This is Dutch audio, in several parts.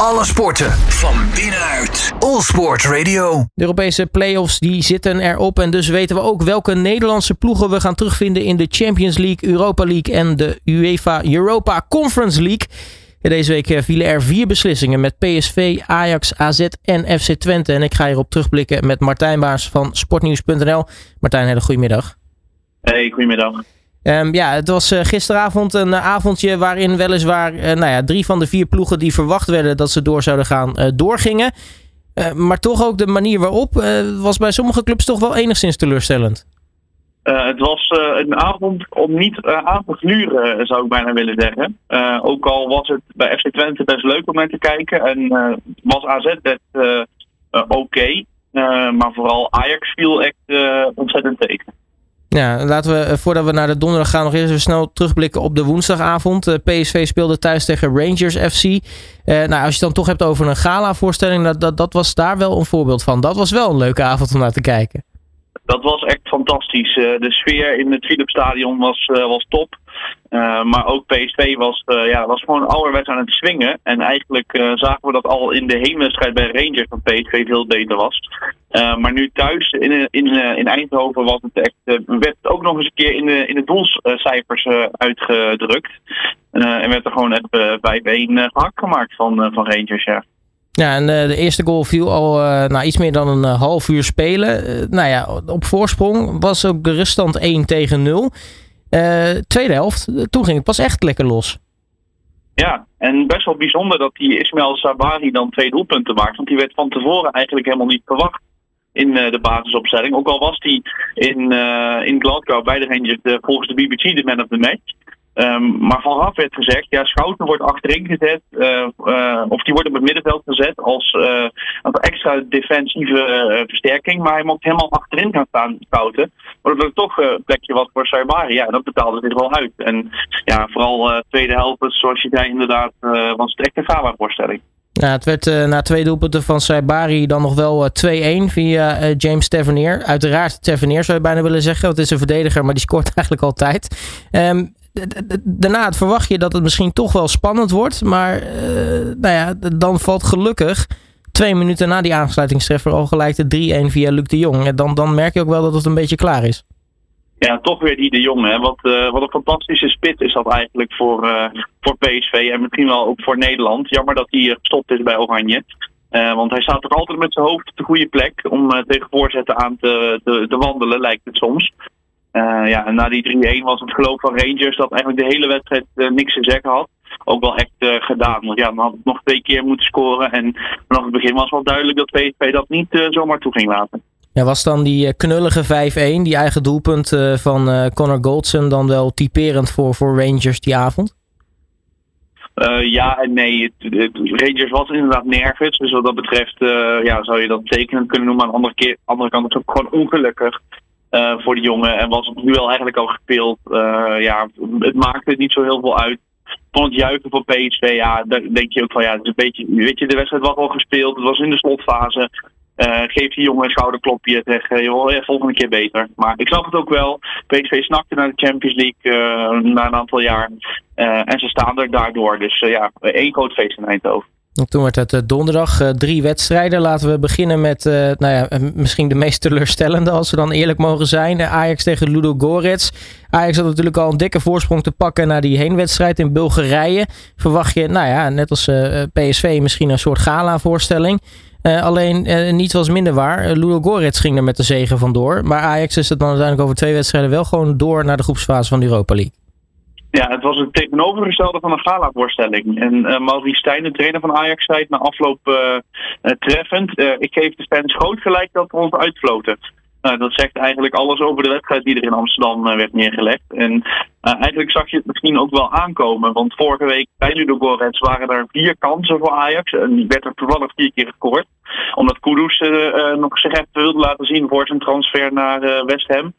Alle sporten van binnenuit. All Sport Radio. De Europese play-offs die zitten erop en dus weten we ook welke Nederlandse ploegen we gaan terugvinden in de Champions League, Europa League en de UEFA Europa Conference League. Deze week eh, vielen er vier beslissingen met PSV, Ajax, AZ en FC Twente. En ik ga hierop terugblikken met Martijn Baars van sportnieuws.nl. Martijn, hele goedemiddag. Hey, goedemiddag. Um, ja, het was uh, gisteravond een uh, avondje waarin weliswaar uh, nou ja, drie van de vier ploegen die verwacht werden dat ze door zouden gaan, doorgingen. maar toch ook de manier waarop was bij sommige clubs toch wel enigszins teleurstellend. het was een avond om niet aan te gluren, zou ik bijna willen zeggen. ook al was het bij FC Twente best leuk om naar te kijken en was AZ best oké. Maar vooral Ajax viel echt ontzettend tegen. Ja, laten we eh, voordat we naar de donderdag gaan nog eens even snel terugblikken op de woensdagavond. Eh, PSV speelde thuis tegen Rangers FC. Eh, nou, als je het dan toch hebt over een gala-voorstelling, dat, dat, dat was daar wel een voorbeeld van. Dat was wel een leuke avond om naar te kijken. Dat was echt fantastisch. de sfeer in het Philipsstadion was, was top. Uh, maar ook PSV was, uh, ja, was gewoon ouderwets aan het swingen. En eigenlijk uh, zagen we dat al in de heenwedstrijd bij Rangers dat PSV veel beter was. maar nu thuis in, in, in Eindhoven was het echt, werd het ook nog eens een keer in de, in de doelcijfers uitgedrukt. en werd er gewoon echt bij 1 gehakt gemaakt van, van Rangers. Ja. Ja, en de eerste goal viel al na iets meer dan een half uur spelen. Nou ja, op voorsprong was ook de ruststand 1 tegen 0. Uh, tweede helft, toen ging het pas echt lekker los. Ja, en best wel bijzonder dat die Ismail Sabari dan twee doelpunten maakt. Want die werd van tevoren eigenlijk helemaal niet verwacht in uh, de basisopstelling. Ook al was hij in, uh, in Glasgow bij de Rangers volgens de BBC de man of the match. Um, maar vooraf werd gezegd, ja, Schouten wordt achterin gezet, of die wordt op het middenveld gezet als een extra defensieve versterking. Maar hij mocht helemaal achterin gaan staan, Schouten. Waardoor er toch een plekje was voor Saibari. Ja, dat betaalde zich wel uit. En ja, vooral tweede helft, zoals je zei inderdaad, was het echt een gala-voorstelling. Ja, het werd na twee doelpunten van Saibari dan nog wel uh, 2-1 via James Tavernier. Uiteraard Tavernier zou je bijna willen zeggen, want het is een verdediger, maar die scoort eigenlijk altijd. Um, daarna verwacht je dat het misschien toch wel spannend wordt. Maar nou ja, dan valt gelukkig twee minuten na die aansluitingstreffer al gelijk de 3-1 via Luc de Jong. Dan, dan merk je ook wel dat het een beetje klaar is. Ja, toch weer die de Jong. Hè. Wat, uh, wat een fantastische spit is dat eigenlijk voor, uh, voor PSV en misschien wel ook voor Nederland. Jammer dat hij gestopt is bij Oranje. Uh, want hij staat toch altijd met zijn hoofd op de goede plek om tegen voorzetten aan te, te, te, wandelen, lijkt het soms. Ja, en na die 3-1 was het geloof van Rangers dat eigenlijk de hele wedstrijd niks te zeggen had. Ook wel echt uh, gedaan. Want ja, dan had het nog twee keer moeten scoren. En vanaf het begin was wel duidelijk dat PSV dat niet zomaar toe ging laten. Ja, was dan die knullige 5-1, die eigen doelpunt van Connor Goldson, dan wel typerend voor, voor Rangers die avond? ja en nee. Rangers was inderdaad nergens. Dus wat dat betreft ja, zou je dat tekenend kunnen noemen. Aan de andere, keer, andere kant is het ook gewoon ongelukkig. Uh, voor de jongen. En was het nu al eigenlijk al gespeeld. Ja, het maakte niet zo heel veel uit. Vond het juichen voor PSV, ja, daar denk je ook van ja, het is een beetje, weet je, de wedstrijd was al gespeeld. Het was in de slotfase. Uh, geef die jongen een schouderklopje. Zeg, joh, ja, volgende keer beter. Maar ik snap het ook wel. PSV snakte naar de Champions League na een aantal jaar. en ze staan er daardoor. Dus ja, één groot feest in Eindhoven. Toen werd het eh, donderdag uh, drie wedstrijden. Laten we beginnen met uh, nou ja, misschien de meest teleurstellende, als we dan eerlijk mogen zijn. Ajax tegen Ludo Gorets. Ajax had natuurlijk al een dikke voorsprong te pakken naar die heenwedstrijd in Bulgarije. Verwacht je, nou ja, net als PSV, misschien een soort gala-voorstelling. alleen niets was minder waar. Ludo Gorets ging er met de zegen vandoor. Maar Ajax is het dan uiteindelijk over twee wedstrijden wel gewoon door naar de groepsfase van de Europa League. Ja, het was het tegenovergestelde van een gala-voorstelling. En uh, Maurice Stijn, de trainer van Ajax, zei het na afloop uh, treffend. Uh, ik geef de fans groot gelijk dat we ons uitfloten. Nou, dat zegt eigenlijk alles over de wedstrijd die er in Amsterdam werd neergelegd. En eigenlijk zag je het misschien ook wel aankomen. Want vorige week bij Ludogorets waren er vier kansen voor Ajax. En die werd er toevallig vier keer gescoord omdat Kudus uh, nog zich even wilde laten zien voor zijn transfer naar uh, West Ham.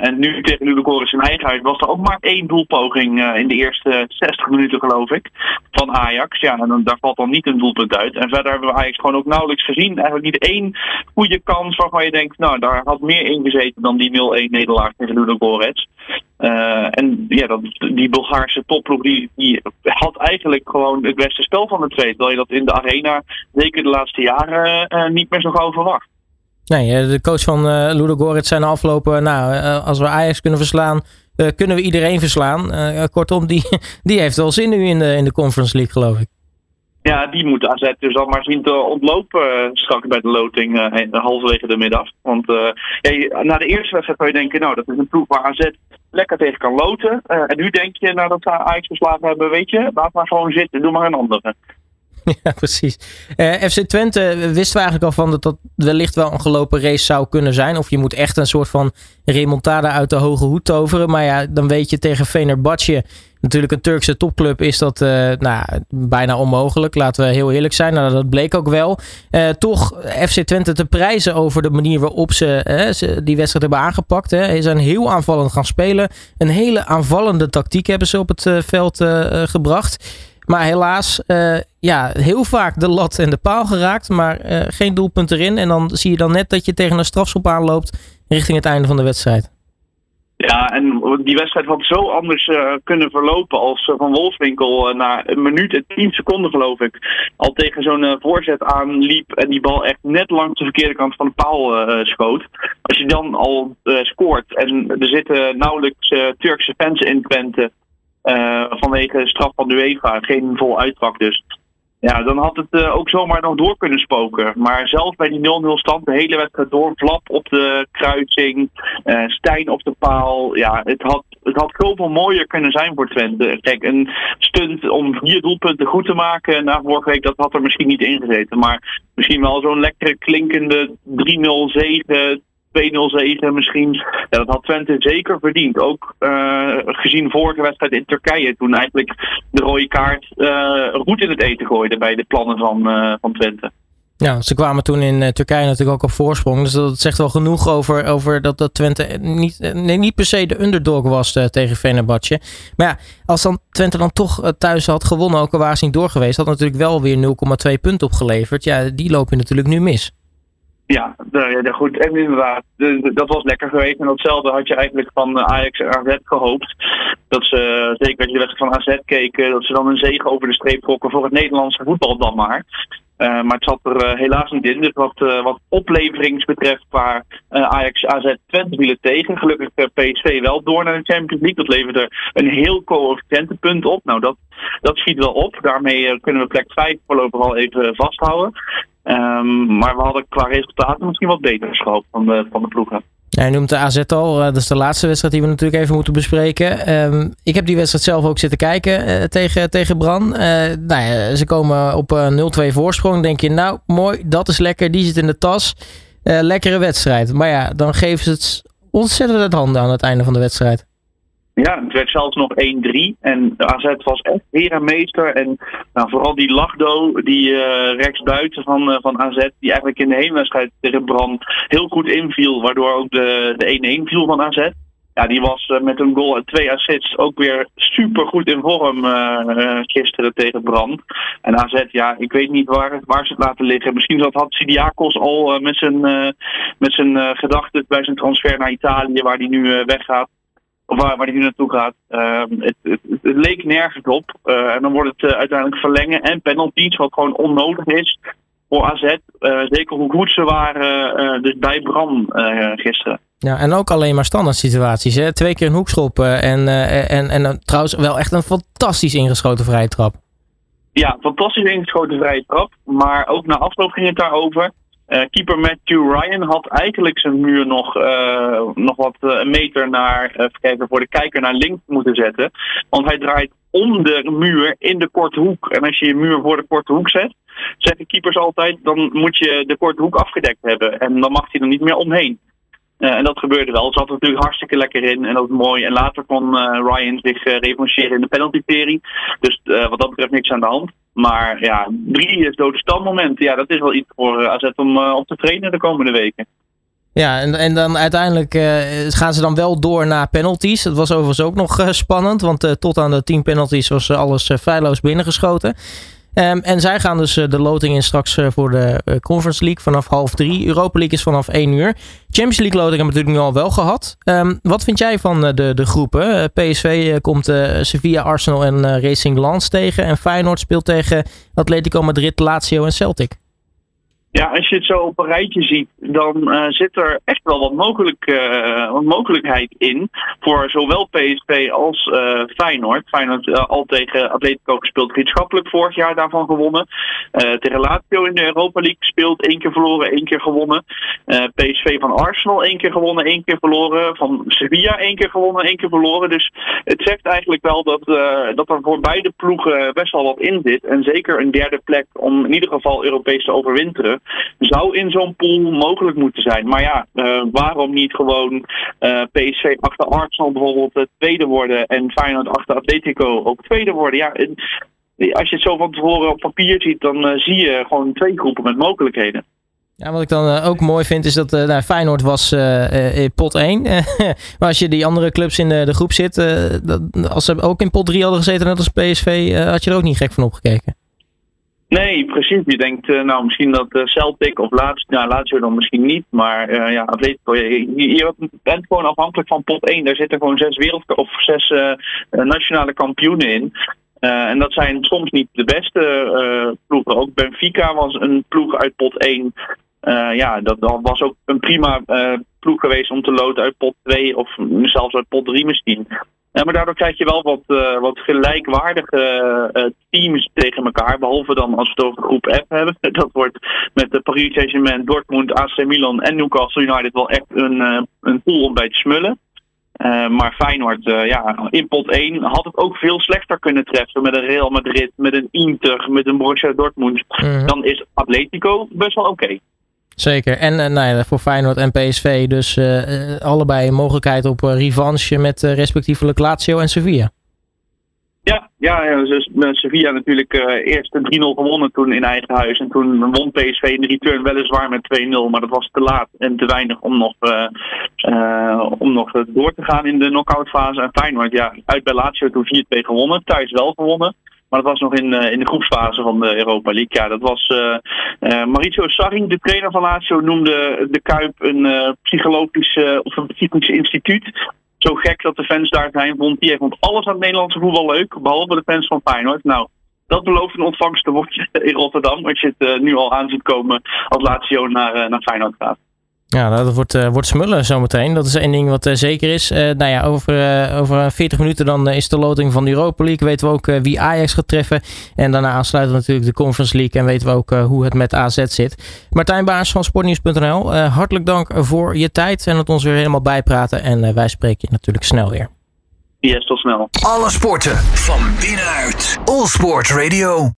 En nu tegen Ludogorets in eigen huis was er ook maar één doelpoging in de eerste 60 minuten geloof ik van Ajax. Ja, en dan, daar valt dan niet een doelpunt uit. En verder hebben we Ajax gewoon ook nauwelijks gezien. Eigenlijk niet één goede kans waarvan je denkt, nou daar had meer in gezeten dan die 0-1 nederlaag tegen Ludogorets. En ja, dat, die Bulgaarse topploeg die, die had eigenlijk gewoon het beste spel van de twee. Terwijl je dat in de arena zeker de laatste jaren niet meer zo gauw verwacht. Nee, de coach van uh, Ludo Goritz zijn afgelopen. Nou, als we Ajax kunnen verslaan, kunnen we iedereen verslaan. kortom, die, die heeft wel zin nu in de, in de Conference League, geloof ik. Ja, die moet AZ dus al maar zien te ontlopen straks bij de loting halverwege de middag. Want ja, na de eerste wedstrijd kan je denken, nou dat is een proef waar AZ lekker tegen kan loten. en nu denk je, nadat ze Ajax hebben, weet je, laat maar gewoon zitten, doe maar een andere. Ja, precies. FC Twente wisten we eigenlijk al van dat dat wellicht wel een gelopen race zou kunnen zijn. Of je moet echt een soort van remontada uit de hoge hoed toveren. Maar ja, dan weet je tegen Venerbahce natuurlijk een Turkse topclub is dat uh, nou, bijna onmogelijk. Laten we heel eerlijk zijn. Nou, dat bleek ook wel. Uh, toch FC Twente te prijzen over de manier waarop ze, ze die wedstrijd hebben aangepakt. Hè. Ze zijn heel aanvallend gaan spelen. Een hele aanvallende tactiek hebben ze op het veld gebracht. Maar helaas, ja, heel vaak de lat en de paal geraakt. Maar geen doelpunt erin. En dan zie je dan net dat je tegen een strafschop aanloopt richting het einde van de wedstrijd. Ja, en die wedstrijd had zo anders uh, kunnen verlopen als Van Wolfswinkel na een minuut en tien seconden geloof ik al tegen zo'n voorzet aanliep en die bal echt net langs de verkeerde kant van de paal schoot. Als je dan al scoort en er zitten nauwelijks Turkse fans in Twente vanwege straf van de UEFA, geen vol uitvak dus. Ja, dan had het uh, ook zomaar nog door kunnen spoken. Maar zelfs bij die 0-0 stand, de hele wedstrijd door, Vlap op de kruising, uh, Stijn op de paal. Ja, het had, het had zoveel mooier kunnen zijn voor Twente. Kijk, een stunt om vier doelpunten goed te maken na vorige week, dat had er misschien niet in gezeten. Maar misschien wel zo'n lekkere klinkende 3-0 zegen 2-0 zegen misschien. Ja, dat had Twente zeker verdiend. Ook uh, gezien vorige wedstrijd in Turkije. Toen eigenlijk de rode kaart uh, goed in het eten gooide bij de plannen van, uh, van Twente. Ja, ze kwamen toen in Turkije natuurlijk ook op voorsprong. Dus dat zegt wel genoeg over, over dat, dat Twente niet, nee, niet per se de underdog was tegen Fenerbahce. Maar ja, als dan Twente dan toch thuis had gewonnen, ook al waren ze niet door geweest, had natuurlijk wel weer 0,2 punten opgeleverd. Ja, die lopen natuurlijk nu mis. Ja, de, goed. En inderdaad, dat was lekker geweest. En datzelfde had je eigenlijk van eh, Ajax en AZ gehoopt. Dat ze, zeker als je de wedstrijd van AZ keken, dat ze dan een zege over de streep trokken voor het Nederlandse voetbal dan maar. Maar het zat er helaas niet in. Dus wat, wat opleverings betreft waar Ajax AZ Twente vielen tegen. Gelukkig PSV wel door naar de Champions League. Dat leverde een heel coëfficiënte punt op. Nou, dat, dat schiet wel op. Daarmee kunnen we plek 5 voorlopig al even vasthouden. Um, maar we hadden qua resultaten misschien wat beter gehoopt van de, van de ploegen. Je noemt de AZ al. Dat is de laatste wedstrijd die we natuurlijk even moeten bespreken. Um, ik heb die wedstrijd zelf ook zitten kijken uh, tegen, tegen Bran. Uh, nou ja, ze komen op uh, 0-2 voorsprong. denk je, nou mooi, dat is lekker. Die zit in de tas. lekkere wedstrijd. Maar ja, dan geven ze het ontzettend het handen aan het einde van de wedstrijd. Ja, het werd zelfs nog 1-3. En AZ was echt weer een meester. En nou, vooral die Lachdo, die uh, rechtsbuiten van, uh, van AZ, die eigenlijk in de heenwedstrijd tegen Brand heel goed inviel. Waardoor ook de, de 1-1 viel van AZ. Ja, die was uh, met een goal en twee assists ook weer super goed in vorm gisteren tegen Brand. En AZ, ja, ik weet niet waar, waar ze het laten liggen. Misschien zat, had Sidiakos al met zijn, met zijn gedachten bij zijn transfer naar Italië, waar hij nu weggaat waar, waar hij nu naartoe gaat. Uh, het, het, het, leek nergens op. Uh, en dan wordt het uh, uiteindelijk verlengen en penalties, wat gewoon onnodig is voor AZ. Eh, zeker hoe goed ze waren dus bij Bram gisteren. Ja, en ook alleen maar standaard situaties. Hè? Twee keer een hoekschop en, en, en trouwens wel echt een fantastisch ingeschoten vrije trap. Ja, fantastisch ingeschoten vrije trap. Maar ook na afloop ging het daarover. Uh, keeper Matthew Ryan had eigenlijk zijn muur nog, uh, nog wat uh, een meter naar, kijken, voor de kijker naar links moeten zetten. Want hij draait om de muur in de korte hoek. En als je je muur voor de korte hoek zet, zeggen keepers altijd, dan moet je de korte hoek afgedekt hebben. En dan mag hij er niet meer omheen. Uh, en dat gebeurde wel. Het zat er natuurlijk hartstikke lekker in en dat mooi. En later kon uh, Ryan zich uh, revancheren in de penaltyserie. Dus wat dat betreft niks aan de hand. Maar ja, drie is dode standmoment. Ja, dat is wel iets voor AZ om op te trainen de komende weken. Ja, en, en dan uiteindelijk gaan ze dan wel door naar penalties. Dat was overigens ook nog spannend, want tot aan de tien penalties was alles feilloos binnengeschoten. Ehm, en zij gaan dus de loting in straks voor de Conference League vanaf half drie. Europa League is vanaf één uur. Champions League loting hebben we natuurlijk nu al wel gehad. Ehm, wat vind jij van de, de groepen? PSV komt Sevilla, Arsenal en Racing Lens tegen. En Feyenoord speelt tegen Atletico Madrid, Lazio en Celtic. Ja, als je het zo op een rijtje ziet, dan uh, zit er echt wel wat, mogelijk, uh, wat mogelijkheid in voor zowel PSV als uh, Feyenoord. Feyenoord al tegen Atletico gespeeld, vriendschappelijk vorig jaar daarvan gewonnen. tegen Lazio in de Europa League gespeeld, één keer verloren, één keer gewonnen. PSV van Arsenal één keer gewonnen, één keer verloren. Van Sevilla één keer gewonnen, één keer verloren. Dus het zegt eigenlijk wel dat, dat er voor beide ploegen best wel wat in zit. En zeker een derde plek om in ieder geval Europees te overwinteren zou in zo'n pool mogelijk moeten zijn. Maar ja, uh, waarom niet gewoon uh, PSV achter Arsenal bijvoorbeeld uh, tweede worden en Feyenoord achter Atletico ook tweede worden? Ja, als je het zo van tevoren op papier ziet, dan zie je gewoon twee groepen met mogelijkheden. Ja, wat ik dan ook mooi vind is dat nou, Feyenoord was in pot 1. maar als je die andere clubs in de, de groep zit, dat, als ze ook in pot 3 hadden gezeten net als PSV, had je er ook niet gek van opgekeken. Nee, precies. Je denkt, uh, nou, misschien dat uh, Celtic of Lazio, nou, Lazio dan misschien niet, maar uh, ja, Atletico, je, je, bent gewoon afhankelijk van pot 1. Daar zitten gewoon zes wereld of zes nationale kampioenen in. en dat zijn soms niet de beste ploegen. Ook Benfica was een ploeg uit pot 1. ja, dat, dat, was ook een prima ploeg geweest om te loten uit pot 2 of zelfs uit pot 3 misschien. Ja, maar daardoor krijg je wel wat, uh, wat gelijkwaardige uh, teams tegen elkaar. Behalve dan als we het over groep F hebben. Dat wordt met de Paris Saint-Germain, Dortmund, AC Milan en Newcastle United wel echt een, uh, een pool om bij te smullen. maar Feyenoord, ja, in pot 1 had het ook veel slechter kunnen treffen. Met een Real Madrid, met een Inter, met een Borussia Dortmund. Mhm. Dan is Atletico best wel oké. Zeker. En uh, nou ja, voor Feyenoord en PSV dus uh, allebei een mogelijkheid op revanche met respectievelijk Lazio en Sevilla. Ja, ja, dus Sevilla natuurlijk eerst 3-0 gewonnen toen in eigen huis. En toen won PSV in de return weliswaar met 2-0. Maar dat was te laat en te weinig om nog, om nog door te gaan in de knock-out fase. En Feyenoord, ja, uit bij Lazio toen 4-2 gewonnen. Thuis wel gewonnen. Maar dat was nog in, uh, in de groepsfase van de Europa League. Ja, dat was uh, uh, Mauricio Sarri, de trainer van Lazio, noemde de Kuip een psychologisch of een psychisch instituut. Zo gek dat de fans daar zijn, vond hij vond alles aan het Nederlandse voetbal leuk, behalve de fans van Feyenoord. Nou, dat belooft een ontvangst te worden in Rotterdam, als je het nu al aan ziet komen als Lazio naar, naar Feyenoord gaat. Ja, nou, dat wordt, uh, wordt smullen zometeen. Dat is één ding wat uh, zeker is. Uh, nou ja, over, over 40 minuten dan is de loting van de Europa League. Weten we ook wie Ajax gaat treffen. En daarna aansluiten we natuurlijk de Conference League. En weten we ook hoe het met AZ zit. Martijn Baars van Sportnieuws.nl. hartelijk dank voor je tijd en het ons weer helemaal bijpraten. En wij spreken je natuurlijk snel weer. Yes, tot snel. Alle sporten van binnenuit. All Sport Radio.